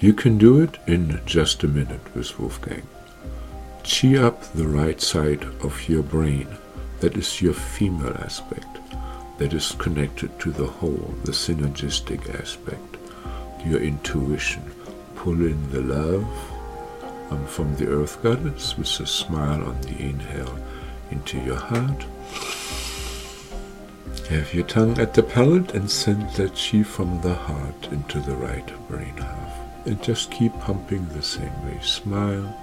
You can do it in just a minute with Wolfgang. Cheer up the right side of your brain. That is your female aspect. That is connected to the whole, the synergistic aspect, your intuition. Pull in the love um, from the earth goddess with a smile on the inhale into your heart. Have your tongue at the palate and send that chi from the heart into the right brain half. And just keep pumping the same way. Smile.